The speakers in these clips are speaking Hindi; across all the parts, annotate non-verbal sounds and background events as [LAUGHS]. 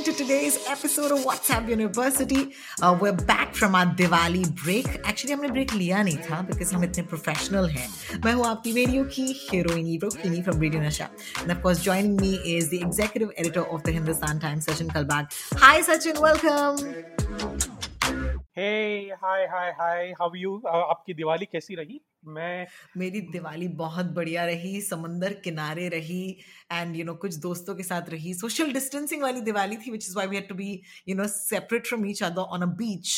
welcome to today's episode of WhatsApp University. Uh, we're back from our Diwali break. Actually हमने break लिया नहीं था because हम इतने professional हैं. मैं हूँ आपकी रेडियो की हीरोइनी Rohini from Radio Nasha. And of course joining me is the executive editor of the Hindustan Times, Sachin Kalbag. Hi Sachin, welcome. Hey hi hi hi how you आपकी दिवाली कैसी रही मैं मेरी दिवाली बहुत बढ़िया रही समंदर किनारे रही एंड यू नो कुछ दोस्तों के साथ रही। सोशल डिस्टेंसिंग वाली दिवाली थी which is why we had to be you know separate from each other on a beach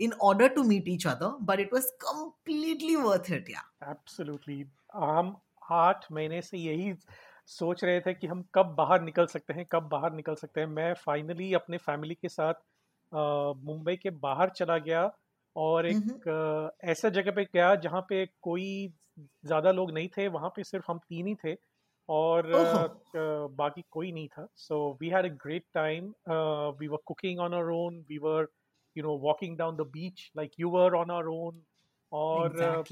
in order to meet each other but it was completely worth it yeah absolutely हम आठ महीने से यही सोच रहे थे कि हम कब बाहर निकल सकते हैं कब बाहर निकल सकते हैं। मैं फाइनली अपने फैमिली के साथ मुंबई के बाहर चला गया। और एक ऐसा जगह पे गया जहाँ पे कोई ज़्यादा लोग नहीं थे वहाँ पे सिर्फ़ हम तीन ही थे और अ, बाकी कोई नहीं था। So we had a great time we were cooking on our own we were you know walking down the beach like you were on our own और uh,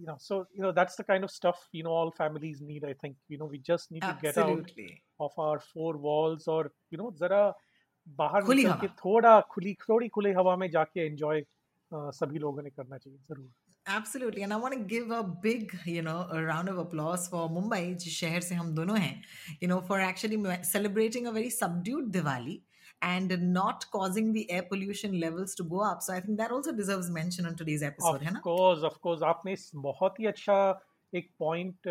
you know so you know that's the kind of stuff you know all families need i think. You know we just need to get out absolutely of our four walls और you know जरा बाहर निकल के थोड़ा खुली थोड़ी खुली हवा में जाके एंजॉय सभी लोगों ने करना चाहिए ज़रूर Absolutely, and I want to give a big, you know, a round of applause for Mumbai, जिस शहर से हम दोनों हैं, you know, for actually ma- celebrating a very subdued Diwali and not causing the air pollution levels to go up. So I think that also deserves mention on today's episode, है ऑफ़ ना? कोर्स ऑफ़ कोर्स आपने बहुत ही अच्छा एक पॉइंट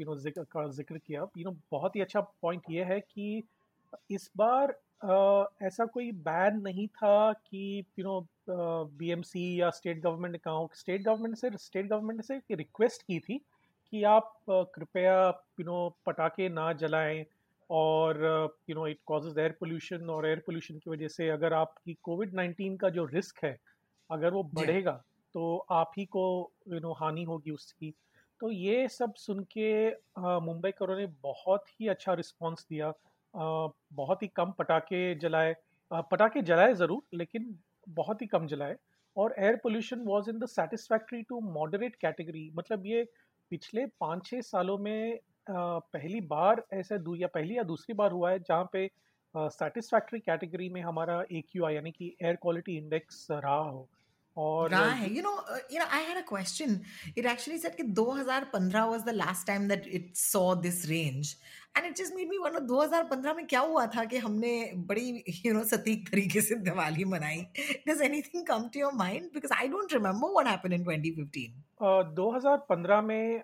यू नो ज़िक्र का ज़िक्र किया यू नो बहुत ही अच्छा पॉइंट ये है कि इस बार uh, ऐसा कोई बैन नहीं था कि यू नो बीएमसी या स्टेट गवर्नमेंट का स्टेट गवर्नमेंट से स्टेट गवर्नमेंट से रिक्वेस्ट की थी कि आप कृपया यू नो पटाखे ना जलाएँ और you know it causes air pollution और एयर पोल्यूशन की वजह से अगर आपकी कोविड 19 का जो रिस्क है अगर वो बढ़ेगा तो आप ही को यू नो हानि होगी उसकी। तो ये सब सुन के मुंबई करों ने बहुत ही अच्छा रिस्पांस दिया। अ, बहुत ही कम पटाखे जलाए पटाखे जलाए ज़रूर लेकिन बहुत ही कम जलाए और air pollution was in the satisfactory to moderate category मतलब ये पिछले पाँच छः सालों में पहली बार ऐसा या पहली या दूसरी बार हुआ है जहाँ पे सेटिस्फैक्ट्री कैटेगरी में हमारा एक्यूआई यानी कि एयर क्वालिटी इंडेक्स रहा हो। और कहाँ है you know you know I had a question it actually said कि 2015 was the last time that it saw this range and it just made me wonder 2015 में क्या हुआ था कि हमने बड़ी यू नो सटीक तरीके से दिवाली मनाई? Does anything come to your mind because I don't remember what happened in 2015 uh, 2015 में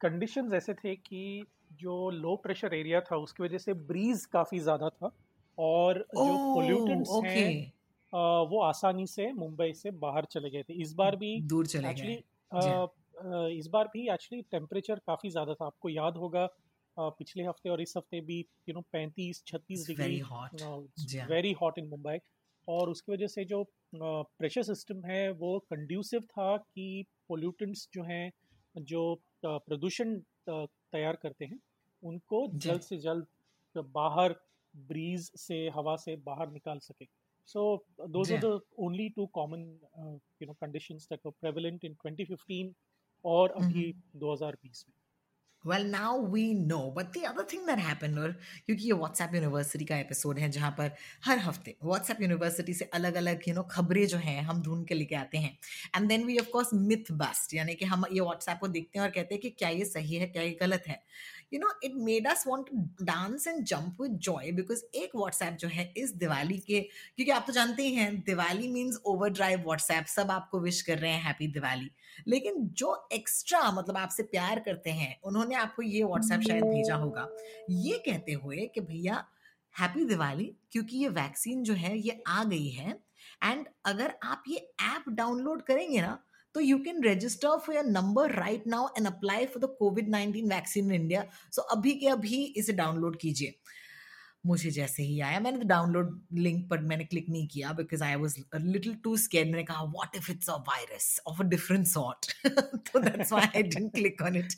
कंडीशंस uh, ऐसे थे कि जो लो प्रेशर एरिया था उसकी वजह से ब्रीज काफ़ी ज़्यादा था और oh, जो पोल्यूटेंट्स okay. हैं वो आसानी से मुंबई से बाहर चले गए थे। इस बार भी दूर चले एक्चुअली गए इस बार भी एक्चुअली टेम्परेचर काफ़ी ज़्यादा था। आपको याद होगा पिछले हफ़्ते और इस हफ़्ते भी यू नो पैंतीस छत्तीस degree very hot in Mumbai. और उसकी वजह से जो प्रेशर सिस्टम है वो कंड्यूसिव था कि पोल्यूटेंट्स जो हैं जो प्रदूषण तैयार करते हैं उनको जल्द से जल्द बाहर ब्रीज से हवा से बाहर निकाल सके। So those are ji. The only two common you know conditions that were prevalent in 2015 और अभी 2020 में Well, now we know. But the other thing that happened, और क्योंकि ये WhatsApp यूनिवर्सिटी का एपिसोड है जहाँ पर हर हफ़्ते WhatsApp यूनिवर्सिटी से अलग अलग यू नो खबरें जो हैं हम ढूंढ के लेके आते हैं and then we of course myth bust यानी कि हम ये WhatsApp को देखते हैं और कहते हैं कि क्या ये सही है क्या ये गलत है you know it made us want to dance and jump with joy because एक WhatsApp जो है इस दिवाली के, क्योंकि आप तो जानते ही हैं, Diwali means overdrive WhatsApp सब आपको विश कर रहे हैं हैप्पी दिवाली। लेकिन जो एक्स्ट्रा मतलब आपसे प्यार करते हैं, उन्होंने आपको ये व्हाट्सएप शायद भेजा होगा। ये कहते हुए कि भैया हैप्पी दिवाली, क्योंकि ये वैक्सीन जो है, ये आ गई है। एंड अगर आप ये ऐप डाउनलोड करेंगे ना तो you can register for your number right now and apply for the COVID nineteen vaccine in India so अभी के अभी इसे डाउनलोड कीजिए। मुझे जैसे ही आया, मैंने डाउनलोड लिंक पर मैंने क्लिक नहीं किया because I was little too scare मैंने कहा what if it's a virus of a different sort तो that's why I didn't click on it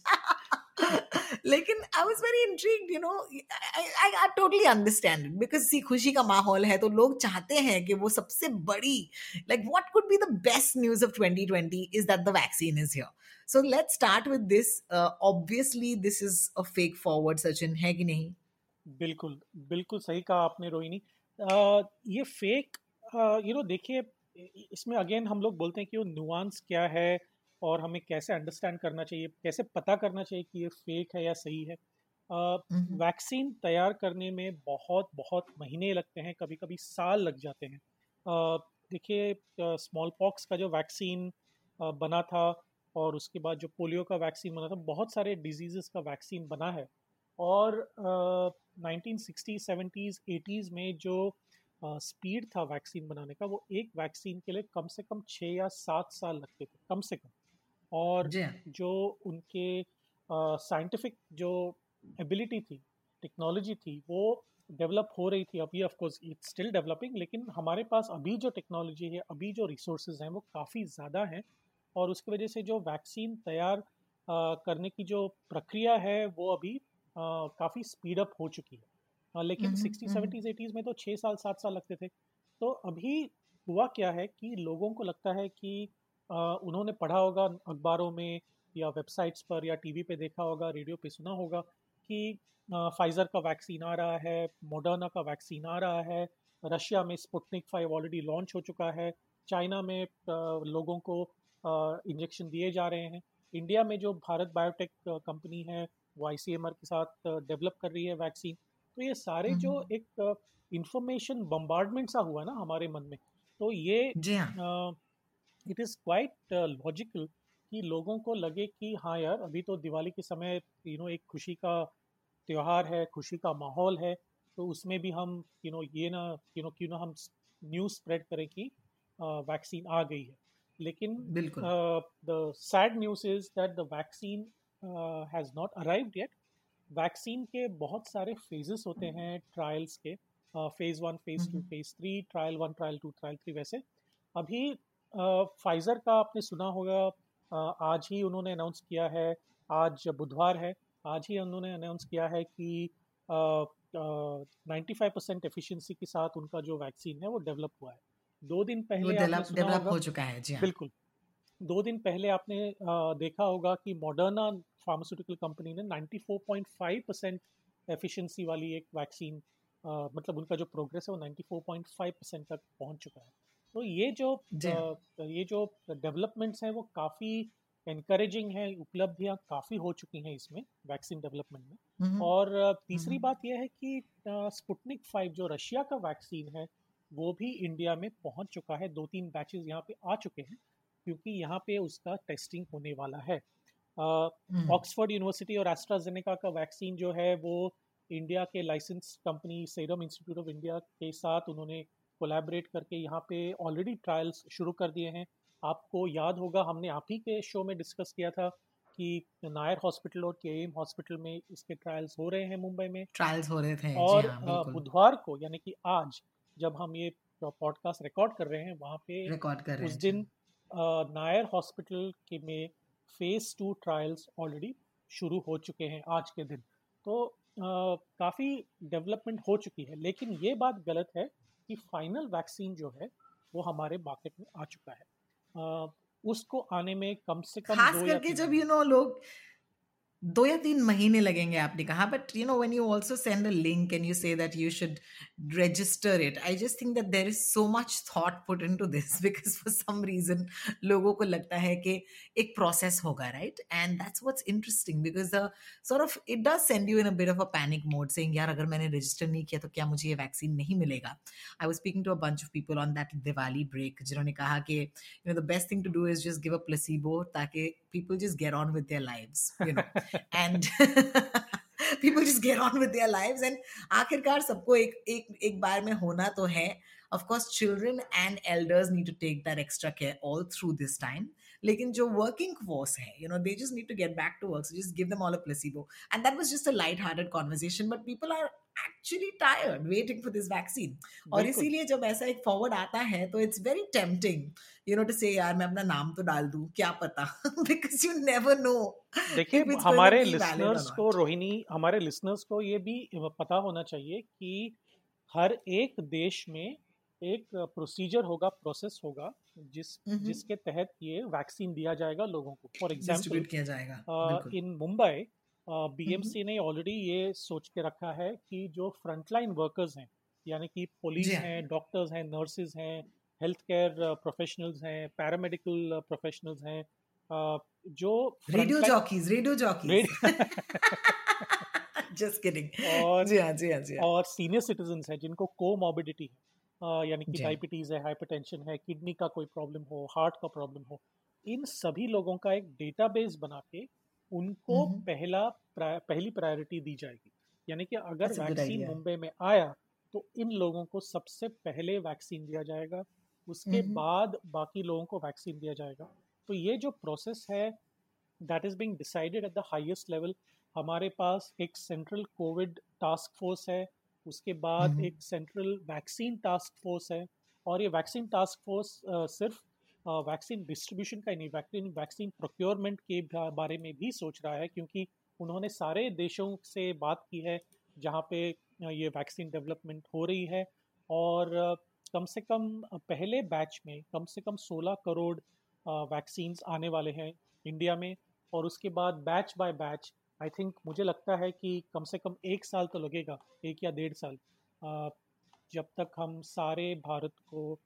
लेकिन I was very intrigued you know I I totally understand because see खुशी का माहौल है तो लोग चाहते हैं कि वो सबसे बड़ी like what could be the best news of 2020 is that the vaccine is here so let's start with this obviously this is a fake forward Sachin है कि नहीं? बिल्कुल बिल्कुल सही कहा आपने रोहिणी। ये फेक यू नो देखिए, इसमें अगेन हम लोग बोलते हैं कि वो नुआंस क्या है और हमें कैसे अंडरस्टैंड करना चाहिए कैसे पता करना चाहिए कि ये फेक है या सही है। वैक्सीन uh, तैयार करने में बहुत बहुत महीने लगते हैं कभी कभी साल लग जाते हैं। देखिए स्मॉल पॉक्स का जो वैक्सीन बना था और उसके बाद जो पोलियो का वैक्सीन बना था बहुत सारे डिज़ीज़ का वैक्सीन बना है। और नाइनटीन सिक्सटी सेवेंटीज़ एटीज़ में जो स्पीड था वैक्सीन बनाने का वो एक वैक्सीन के लिए कम से कम छः या सात साल लगते थे कम से कम। और हाँ। जो उनके साइंटिफिक जो एबिलिटी थी टेक्नोलॉजी थी वो डेवलप हो रही थी। अभी of course it's still developing लेकिन हमारे पास अभी जो टेक्नोलॉजी है अभी जो रिसोर्सेज हैं वो काफ़ी ज़्यादा हैं। और उसकी वजह से जो वैक्सीन तैयार करने की जो प्रक्रिया है वो अभी काफ़ी स्पीड अप हो चुकी है। लेकिन सिक्सटी सेवेंटीज़ एटीज़ में तो छः साल सात साल लगते थे। तो अभी हुआ क्या है कि लोगों को लगता है कि उन्होंने पढ़ा होगा अखबारों में या वेबसाइट्स पर या टीवी पे देखा होगा रेडियो पे सुना होगा कि फाइज़र का वैक्सीन आ रहा है मोडर्ना का वैक्सीन आ रहा है रशिया में स्पुटनिक फाइव ऑलरेडी लॉन्च हो चुका है चाइना में लोगों को इंजेक्शन दिए जा रहे हैं इंडिया में जो भारत बायोटेक कंपनी है वो आई के साथ डेवलप कर रही है वैक्सीन तो ये सारे जो हम्म। एक इंफॉर्मेशन बम्बार्डमेंट सा हुआ ना हमारे मन में तो ये इट इज़ क्वाइट लॉजिकल कि लोगों को लगे कि हाँ यार अभी तो दिवाली के समय यू नो एक खुशी का त्यौहार है खुशी का माहौल है तो उसमें भी हम यू नो ये ना यू नो क्यों ना हम न्यूज़ स्प्रेड करें कि वैक्सीन आ गई है। लेकिन the sad news is that the vaccine has not arrived yet vaccine के बहुत सारे फेजेस होते हैं ट्रायल्स के phase one phase two phase three trial one trial two trial three वैसे। अभी फाइज़र का आपने सुना होगा आज ही उन्होंने अनाउंस किया है आज बुधवार है आज ही उन्होंने अनाउंस किया है कि नाइन्टी फाइव परसेंट एफिशिएंसी के साथ उनका जो वैक्सीन है वो डेवलप हुआ है। दो दिन पहले डेवलप हो चुका है जी हाँ। बिल्कुल। दो दिन पहले आपने देखा होगा कि मॉडर्ना फार्मास्यूटिकल कंपनी ने 94.5 परसेंट एफिशिएंसी वाली एक वैक्सीन मतलब उनका जो प्रोग्रेस है वो 94.5 परसेंट तक पहुँच चुका है। तो ये जो ये जो डेवलपमेंट्स हैं वो काफ़ी इनक्रेजिंग है उपलब्धियाँ काफ़ी हो चुकी हैं इसमें वैक्सीन डेवलपमेंट में। हम्म। और तीसरी बात यह है कि स्पुटनिक फाइव जो रशिया का वैक्सीन है वो भी इंडिया में पहुँच चुका है। दो तीन बैचेस यहाँ पे आ चुके हैं क्योंकि यहाँ पे उसका टेस्टिंग होने वाला है। ऑक्सफोर्ड यूनिवर्सिटी और एस्ट्राजेनेका का वैक्सीन जो है वो इंडिया के license company Serum Institute of India के साथ उन्होंने कोलैबोरेट करके यहाँ पे ऑलरेडी ट्रायल्स शुरू कर दिए हैं। आपको याद होगा हमने आप ही के शो में डिस्कस किया था कि नायर हॉस्पिटल और के एम हॉस्पिटल में इसके ट्रायल्स हो रहे हैं मुंबई में। ट्रायल्स हो रहे थे और हाँ, बुधवार को यानी कि आज जब हम ये पॉडकास्ट रिकॉर्ड कर रहे हैं वहाँ पे रिकॉर्ड कर रहे उस दिन नायर हॉस्पिटल के में फ़ेज़ टू ट्रायल्स ऑलरेडी शुरू हो चुके हैं आज के दिन। तो काफ़ी डेवलपमेंट हो चुकी है लेकिन ये बात गलत है कि फाइनल वैक्सीन जो है वो हमारे मार्केट में आ चुका है। आ, उसको आने में कम से कम खास करके जब यू नो लोग दो या तीन महीने लगेंगे आपने कहा but you know when you also send a link and you say that you should register it I just think that there is so much thought put into this because for some reason लोगों को लगता है कि एक प्रोसेस होगा right and that's what's interesting because the of it does send you in a bit of a panic mode saying यार, अगर मैंने रजिस्टर नहीं किया तो क्या मुझे ये वैक्सीन नहीं मिलेगा? I was speaking to a bunch of people on that Diwali break जिन्होंने कहा कि you know the best thing to do is just give a placebo ताकि people just get on with their lives, you know. [LAUGHS] and [LAUGHS] people just get on with their lives and आखिरकार सबको एक एक एक बार में होना तो है of course children and elders need to take that extra care all through this time लेकिन जो वर्किंग फोर्स है you know they just need to get back to work just give them all a placebo and that was just a light hearted conversation but people are actually tired waiting for this vaccine और इसीलिए जब ऐसा एक फॉरवर्ड आता है तो it's very tempting you know to say यार मैं अपना नाम तो डाल दूँ क्या पता? बिकॉज़ यू नेवर नो देखिए हमारे लिसनर्स को रोहिणी हमारे लिसनर्स को ये भी पता होना चाहिए कि हर एक देश में एक प्रोसीजर होगा प्रोसेस होगा जिस. जिसके तहत ये वैक्सीन दिया जाएगा लोगों को फॉर एग्ज़ाम्पल किया जाएगा इन मुंबई बीएमसी ने ऑलरेडी ये सोच के रखा है कि जो फ्रंटलाइन वर्कर्स हैं यानी कि पुलिस हाँ। हैं डॉक्टर्स हैं नर्सेज हैं हेल्थ केयर प्रोफेशनल्स हैं पैरामेडिकल प्रोफेशनल्स हैं जो radio jockeys radio jockeys just kidding और जी हाँ जी हाँ जी हाँ। और सीनियर सिटीजन हैं जिनको कोमॉर्बिडिटी है। अ, यानी कि डायबिटीज़ है हाइपरटेंशन है किडनी का कोई प्रॉब्लम हो हार्ट का प्रॉब्लम हो इन सभी लोगों का एक डेटाबेस बना के उनको हम्म। पहला प्राय- पहली प्रायोरिटी दी जाएगी। यानी कि अगर वैक्सीन मुंबई में आया तो इन लोगों को सबसे पहले वैक्सीन दिया जाएगा उसके हम्म। बाद बाकी लोगों को वैक्सीन दिया जाएगा। तो ये जो प्रोसेस है that is being decided at the highest level हमारे पास एक सेंट्रल कोविड टास्क फोर्स है उसके बाद हम्म। एक सेंट्रल वैक्सीन टास्क फोर्स है और ये वैक्सीन टास्क फोर्स सिर्फ़ वैक्सीन डिस्ट्रीब्यूशन का ही नहीं वैक्सीन वैक्सीन प्रोक्योरमेंट के बारे में भी सोच रहा है क्योंकि उन्होंने सारे देशों से बात की है जहाँ पे ये वैक्सीन डेवलपमेंट हो रही है और कम से कम पहले बैच में कम से कम 16 करोड़ वैक्सीन्स आने वाले हैं इंडिया में और उसके बाद batch by batch I think मुझे लगता है कि कम से कम एक साल तो लगेगा, एक या डेढ़ साल। जब तक हम सारे भारत को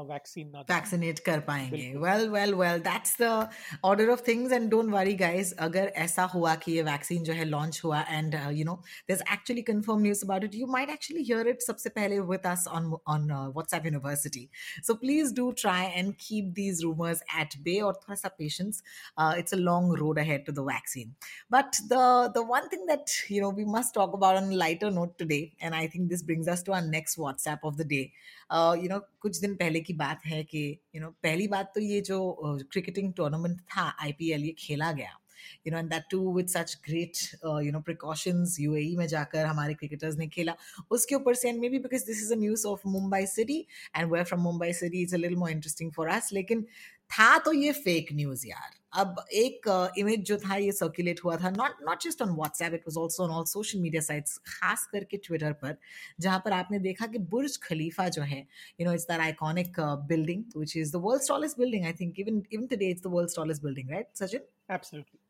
वैक्सीन ना दें वैक्सीनेट कर पाएँगे। बिल्कुल। Well well well that's the order of things and don't worry guys अगर ऐसा हुआ कि ये वैक्सीन जो है लॉन्च हुआ and you know there is actually confirm news about it you might actually hear it सबसे पहले with us on on WhatsApp university so please do try and keep these rumours at bay और थोड़ा सा patience it's a long road ahead to the vaccine But the the one thing that you know we must talk about on a lighter note today, and I think this brings us to our next WhatsApp of the day. Uh, you know, कुछ दिन पहले की बात है कि यू you नो know, पहली बात तो ये जो क्रिकेटिंग uh, टूर्नामेंट था आईपीएल ये खेला गया। You know and to with such great you know precautions UAE में जाकर हमारे क्रिकेटर्स ने खेला। उसके ऊपर से and maybe because this is a news of Mumbai city and we're from Mumbai city is a little more interesting for us लेकिन था तो ये फेक न्यूज़ यार। अब एक इमेज uh, जो था ये सर्कुलेट हुआ था not not just on WhatsApp it was also on all social media sites खास करके ट्विटर पर जहाँ पर आपने देखा कि बुर्ज खलीफा जो है you know it's that iconic building which is the world's tallest building I think even even today it's the world's tallest building right Sachin absolutely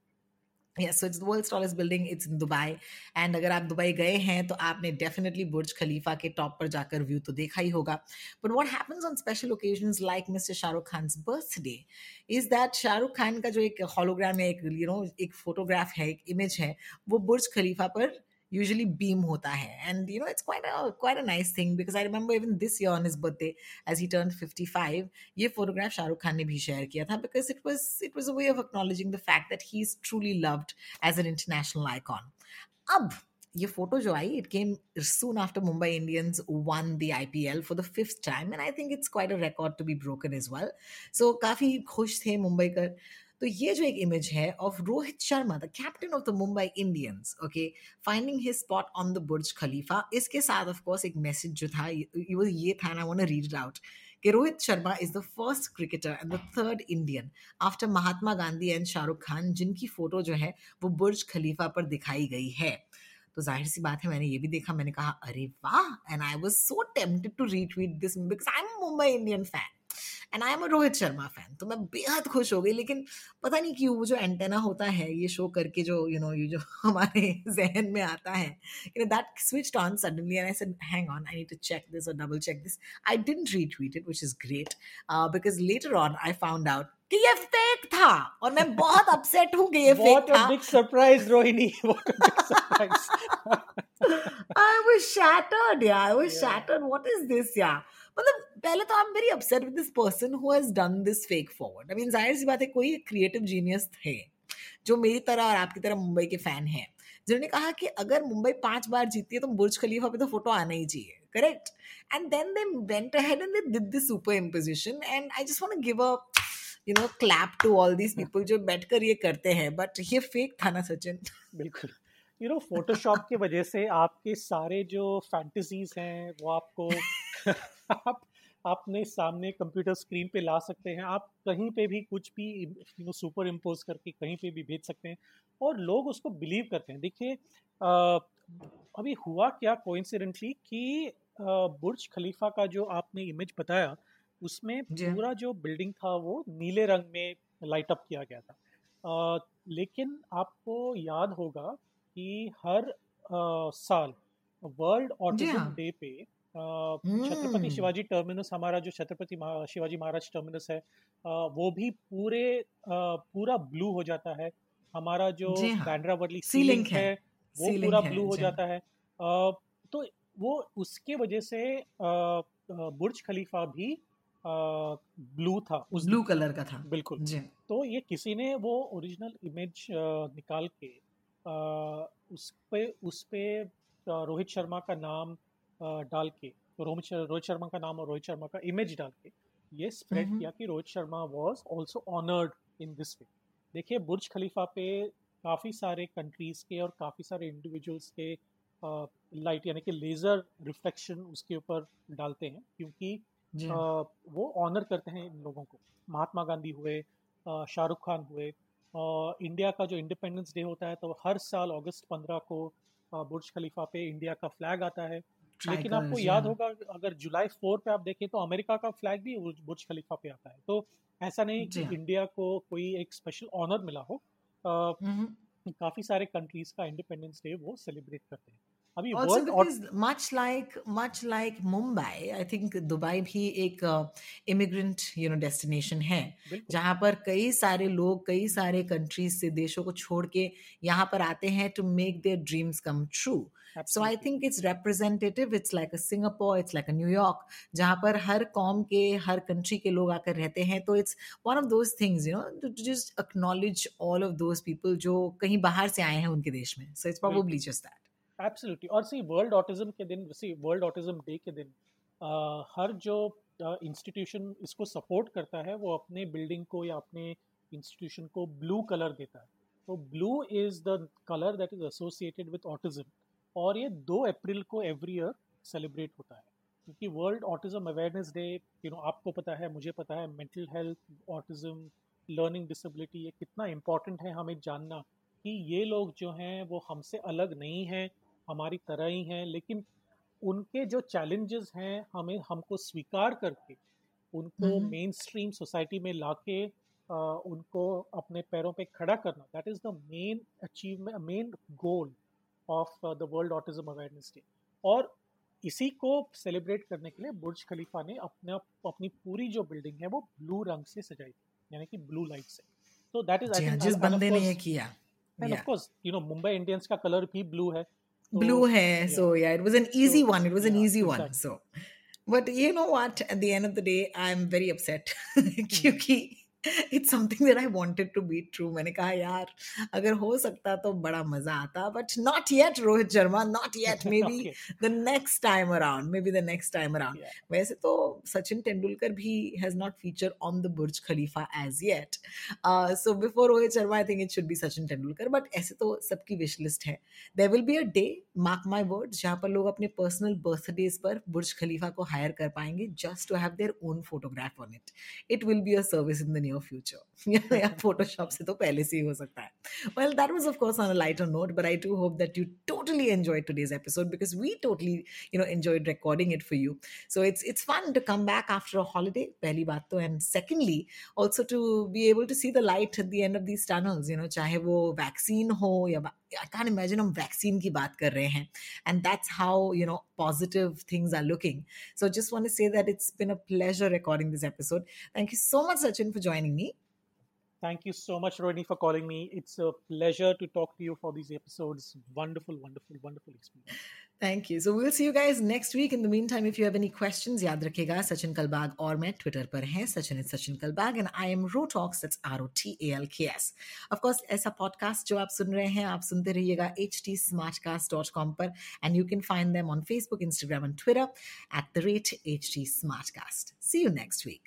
yes so it's the world tallest building it's in Dubai and अगर आप दुबई गए हैं तो आपने डेफिनेटली बुर्ज खलीफा के टॉप पर जाकर व्यू तो देखा ही होगा. But what happens on special occasion like mister Shahrukh Khan birthday is that Shahrukh Khan का जो एक हॉलोग्राम है एक यू नो एक फोटोग्राफ है, एक इमेज है, वो बुर्ज खलीफा पर usually beam होता है and you know it's quite a quite a nice thing because I remember even this year on his birthday as he turned 55 ये photograph शाहरुख खान ने भी शेयर किया था because it was it was a way of acknowledging the fact that he's truly loved as an international icon. अब ये फ़ोटो जो I it came soon after Mumbai Indians won the IPL for the fifth time and I think it's quite a record to be broken as well so काफ़ी खुश थे मुंबई कर तो ये जो एक इमेज है of Rohit Sharma the captain of the Mumbai Indians okay finding his spot on the Burj Khalifa इसके साथ ऑफ़ कोर्स एक मैसेज जो था वो, ये था ना टू रीड आउट कि Rohit Sharma is the first cricketer and the third Indian after Mahatma Gandhi and Shahrukh Khan जिनकी फ़ोटो जो है, वो बुर्ज खलीफा पर दिखाई गई है। तो ज़ाहिर सी बात है, मैंने ये भी देखा, मैंने कहा, अरे वाह! And I was so tempted to retweet this because I am Mumbai Indian fan and I am a Rohit Sharma fan तो मैं बेहद खुश हो गई। लेकिन पता नहीं क्यों जो एंटेना होता है ये शो करके जो यू नो ये जो [LAUGHS] हमारे जहन में आता है that switch on suddenly I said hang on I need to check this और double check this I didn't retweet it which is great because later on I found out कि ये फेक था। और मैं बहुत अपसेट हूँ कि ये [LAUGHS] फेक था what a big surprise Rohini. What a big surprise I was shattered yeah I was shattered what is this yeah मतलब पहले तो I am very upset with this person who has done this fake forward I mean ज़ाहिर सी बात है कोई क्रिएटिव जीनियस थे जो मेरी तरह और आपकी तरह मुंबई के फ़ैन हैं। जिन्होंने कहा कि अगर मुंबई पाँच बार जीती है तो बुर्ज खलीफा पे तो फ़ोटो आना ही चाहिए correct and then they went ahead and they did this superimposition and I just want to give a you know clap to all these people जो बैठकर ये करते हैं बट ये फेक था ना सचिन। बिल्कुल। यू नो फोटोशॉप की वजह से आपके सारे जो फैंटेसीज हैं वो आपको [LAUGHS] आप अपने सामने कंप्यूटर स्क्रीन पे ला सकते हैं। आप कहीं पे भी कुछ भी यू नो सुपर इम्पोज करके कहीं पे भी भेज सकते हैं और लोग उसको बिलीव करते हैं। देखिए अभी हुआ क्या कोइंसिडेंटली कि बुर्ज खलीफा का जो आपने इमेज बताया उसमें पूरा जो बिल्डिंग था वो नीले रंग में लाइट अप किया गया था। आ, लेकिन आपको याद होगा कि हर आ, साल वर्ल्ड ऑटिज्म डे पे छत्रपति हम्म। शिवाजी टर्मिनस हमारा जो छत्रपति शिवाजी महाराज टर्मिनस है वो भी पूरे पूरा ब्लू हो जाता है। हमारा जो जी हाँ। बैंड्रा वर्ली सीलिंग है। वो पूरा ब्लू हो जाता है। तो वो उसके वजह से बुर्ज खलीफा भी ब्लू था उस ब्लू कलर का था। बिल्कुल। तो ये किसी ने वो ओरिजिनल इमेज निकाल के उस पे उस पे रोहित शर्मा का नाम डाल के तो रोहित रोहित शर्मा का नाम और रोहित शर्मा का इमेज डाल के ये स्प्रेड किया कि Rohit Sharma was also honoured in this way देखिए बुर्ज खलीफा पे काफ़ी सारे कंट्रीज़ के और काफ़ी सारे इंडिविजुअल्स के लाइट यानी कि लेज़र रिफ्लेक्शन उसके ऊपर डालते हैं क्योंकि अ, वो ऑनर करते हैं इन लोगों को। महात्मा गांधी हुए शाहरुख खान हुए अ, इंडिया का जो इंडिपेंडेंस डे होता है तो हर साल अगस्त पंद्रह को बुर्ज खलीफा पे इंडिया का फ्लैग आता है। लेकिन आपको याद होगा अगर जुलाई फोर पे आप देखें तो अमेरिका का फ्लैग भी बुर्ज खलीफा पे आता है। तो ऐसा नहीं कि हाँ। इंडिया को कोई एक स्पेशल ऑनर मिला हो। काफ़ी सारे कंट्रीज़ का इंडिपेंडेंस डे वो सेलिब्रेट करते हैं। अभी much like much like Mumbai I think Dubai भी एक इमिग्रेंट यू नो डेस्टिनेशन है। जहाँ पर कई सारे लोग कई सारे कंट्रीज़ से देशों को छोड़ के यहाँ पर आते हैं to make their dreams come true so I absolutely think it's representative it's like a Singapore it's like a New York जहाँ पर हर कौम के हर कंट्री के लोग आकर रहते हैं। तो it's one of those things you know to just acknowledge all of those people जो कहीं बाहर से आए हैं उनके देश में। सो इट्स बिल्कुल। प्रोबेबली जस्ट दैट एब्सोल्युटली और सी वर्ल्ड ऑटिज्म के दिन सी वर्ल्ड ऑटिज्म डे के दिन अ, हर जो इंस्टीट्यूशन इसको सपोर्ट करता है वो अपने बिल्डिंग को या अपने इंस्टीट्यूशन को ब्लू कलर देता है। तो blue is the colour that is associated with autism और ये दो अप्रैल को एवरी ईयर सेलिब्रेट होता है। क्योंकि world autism awareness day you know आपको पता है मुझे पता है mental health autism learning disability ये कितना इंपॉर्टेंट है हमें जानना कि ये लोग जो हैं वो हमसे अलग नहीं हैं हमारी तरह ही हैं लेकिन उनके जो चैलेंजेस हैं हमें हमको स्वीकार करके उनको मेन स्ट्रीम सोसाइटी में ला के उनको अपने पैरों पे खड़ा करना that is the main achievement main goal of the world autism awareness day और इसी को सेलिब्रेट करने के लिए बुर्ज खलीफा ने अपना अपनी पूरी जो बिल्डिंग है वो ब्लू रंग से सजाई थी यानी कि ब्लू लाइट से। तो दैट इज़ आई हाँ जिस बंदे ने ये किया and of course you know Mumbai Indians का कलर भी ब्लू है blue तो hair या so yeah it was an तो easy one it was an yeah easy one exactly so. But you know what? At the end of the day i'm very upset [LAUGHS] क्योंकि it's something that I wanted to be true मैंने कहा यार अगर हो सकता तो बड़ा मज़ा आता but not yet Rohit Sharma not yet maybe the next time around maybe the next time around वैसे तो सचिन तेंदुलकर भी has not feature on the Burj Khalifa as yet so before Rohit Sharma I think it should be Sachin Tendulkar but ऐसे तो सबकी विश लिस्ट है. There will be a day mark my word जहाँ पर लोग अपने पर्सनल बर्थडेज पर बुर्ज खलीफा को हायर कर पाएँगे just to have their own photograph on it it will be a service in the new near future [LAUGHS] या फोटोशॉप से तो पहले से ही हो सकता है। well that was of course on a lighter note but I do hope that you totally enjoyed today's episode because we totally you know enjoyed recording it for you so it's it's fun to come back after a holiday पहली बात तो and secondly also to be able to see the light at the end of these tunnels you know चाहे वो vaccine हो या I can't imagine हम vaccine की बात कर रहे हैं and that's how you know positive things are looking so just want to say that it's been a pleasure recording this episode thank you so much Sachin for joining me Thank you so much, Rodney, for calling me. It's a pleasure to talk to you for these episodes. Wonderful, wonderful, wonderful experience. Thank you. So we'll see you guys next week. In the meantime, if you have any questions, याद रखेगा सचिन कलबाग और मैं ट्विटर पर हैं Sachin is Sachin Kalbag and I am Rotalks that's R O T A L K S of course ऐसा पॉडकास्ट जो आप सुन रहे हैं आप सुनते रहिएगा H T Smartcast dot com पर and you can find them on Facebook Instagram and Twitter at the rate H T Smartcast see you next week